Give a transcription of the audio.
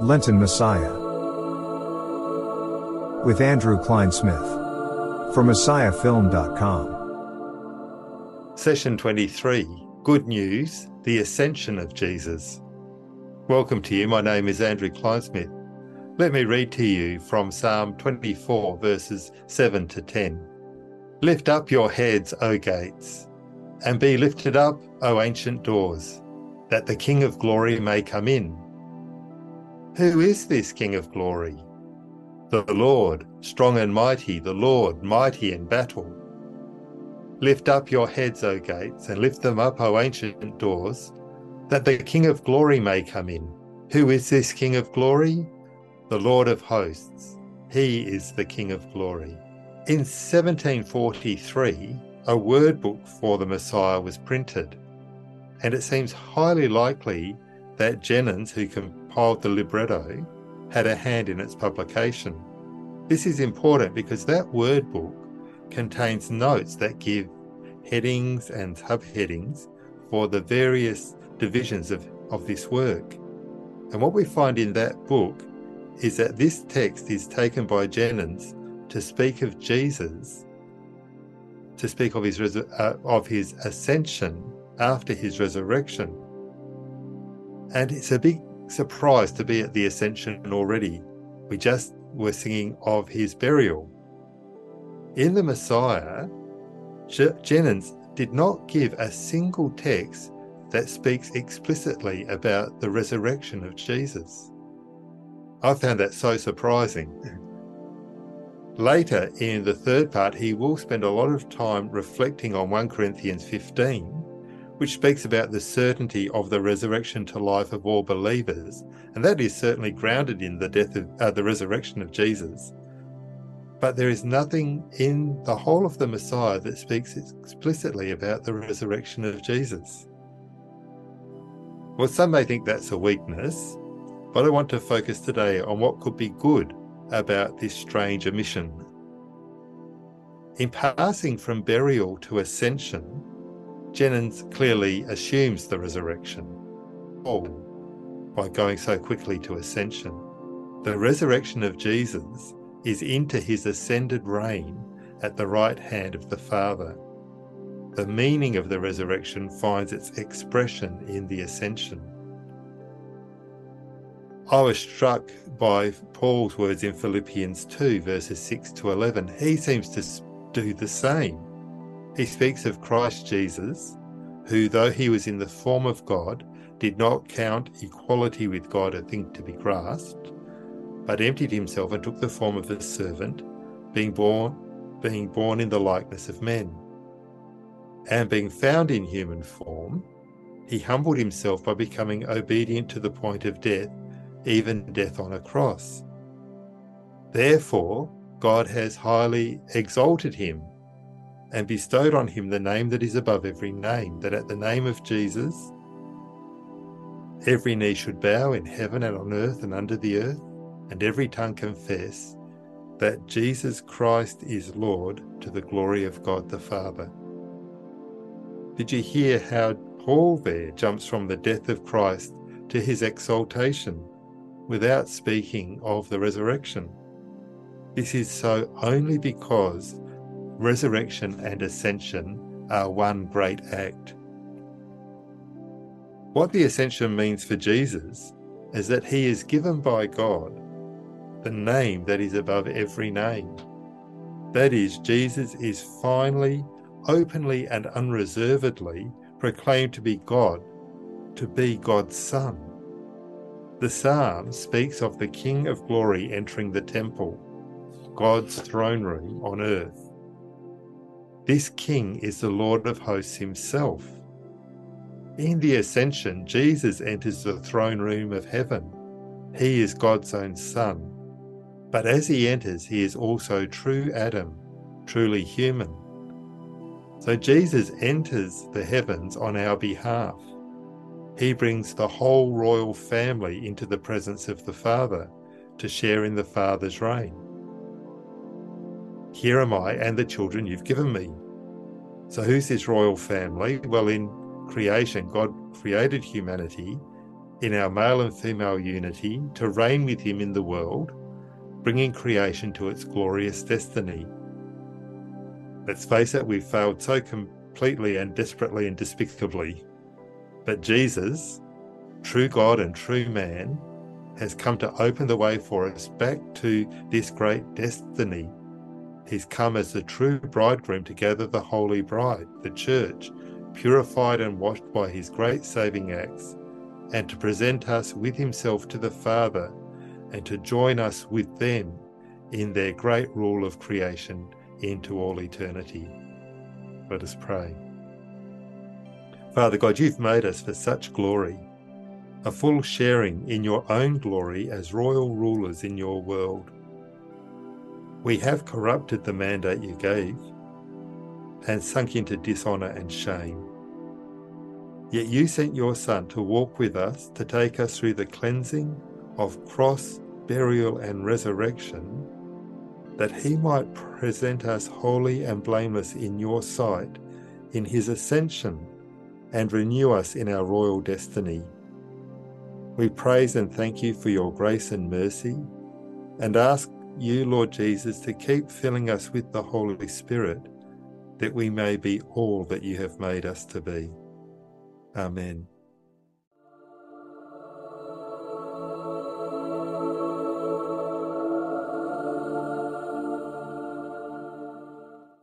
Lenten Messiah. With Andrew Klein Smith For MessiahFilm.com. Session 23 Good News The Ascension of Jesus. Welcome to you. My name is Andrew Kleinsmith. Let me read to you from Psalm 24, verses 7 to 10. Lift up your heads, O gates, and be lifted up, O ancient doors, that the King of glory may come in. Who is this King of glory? The Lord, strong and mighty, the Lord, mighty in battle. Lift up your heads, O gates, and lift them up, O ancient doors, that the King of glory may come in. Who is this King of glory? The Lord of hosts. He is the King of glory. In 1743, a word book for the Messiah was printed, and it seems highly likely that Jennens, who compiled the libretto, had a hand in its publication. This is important because that word book contains notes that give headings and subheadings for the various divisions of, of this work. And what we find in that book is that this text is taken by Jennens to speak of Jesus, to speak of his, uh, of his ascension after his resurrection. And it's a big surprise to be at the ascension already. We just were singing of his burial. In the Messiah, Jennens did not give a single text that speaks explicitly about the resurrection of Jesus. I found that so surprising. Later, in the third part, he will spend a lot of time reflecting on 1 Corinthians 15, which speaks about the certainty of the resurrection to life of all believers, and that is certainly grounded in the death of uh, the resurrection of Jesus. But there is nothing in the whole of the Messiah that speaks explicitly about the resurrection of Jesus. Well, some may think that's a weakness, but I want to focus today on what could be good about this strange omission. In passing from burial to ascension, Jennens clearly assumes the resurrection. Oh, by going so quickly to ascension. The resurrection of Jesus is into his ascended reign at the right hand of the Father. The meaning of the resurrection finds its expression in the ascension. I was struck by Paul's words in Philippians 2, verses 6 to 11. He seems to do the same. He speaks of Christ Jesus, who, though he was in the form of God, did not count equality with God a thing to be grasped, but emptied himself and took the form of a servant, being born, being born in the likeness of men. And being found in human form, he humbled himself by becoming obedient to the point of death even death on a cross. Therefore, God has highly exalted him and bestowed on him the name that is above every name, that at the name of Jesus, every knee should bow in heaven and on earth and under the earth, and every tongue confess that Jesus Christ is Lord to the glory of God the Father. Did you hear how Paul there jumps from the death of Christ to his exaltation? without speaking of the resurrection. This is so only because resurrection and ascension are one great act. What the ascension means for Jesus is that he is given by God the name that is above every name. That is, Jesus is finally, openly, and unreservedly proclaimed to be God, to be God's Son. The psalm speaks of the King of glory entering the temple, God's throne room on earth. This King is the Lord of hosts himself. In the ascension, Jesus enters the throne room of heaven. He is God's own Son. But as he enters, he is also true Adam, truly human. So Jesus enters the heavens on our behalf. He brings the whole royal family into the presence of the Father to share in the Father's reign. Here am I and the children you've given me. So, who's this royal family? Well, in creation, God created humanity in our male and female unity to reign with him in the world, bringing creation to its glorious destiny. Let's face it, we've failed so completely and desperately and despicably. But Jesus, true God and true man, has come to open the way for us back to this great destiny. He's come as the true bridegroom to gather the holy bride, the church, purified and washed by his great saving acts, and to present us with himself to the Father, and to join us with them in their great rule of creation into all eternity. Let us pray. Father God, you've made us for such glory a full sharing in your own glory as royal rulers in your world. We have corrupted the mandate you gave and sunk into dishonour and shame. Yet you sent your Son to walk with us, to take us through the cleansing of cross, burial, and resurrection, that he might present us holy and blameless in your sight in his ascension and renew us in our royal destiny. We praise and thank you for your grace and mercy and ask you, Lord Jesus, to keep filling us with the Holy Spirit that we may be all that you have made us to be. Amen.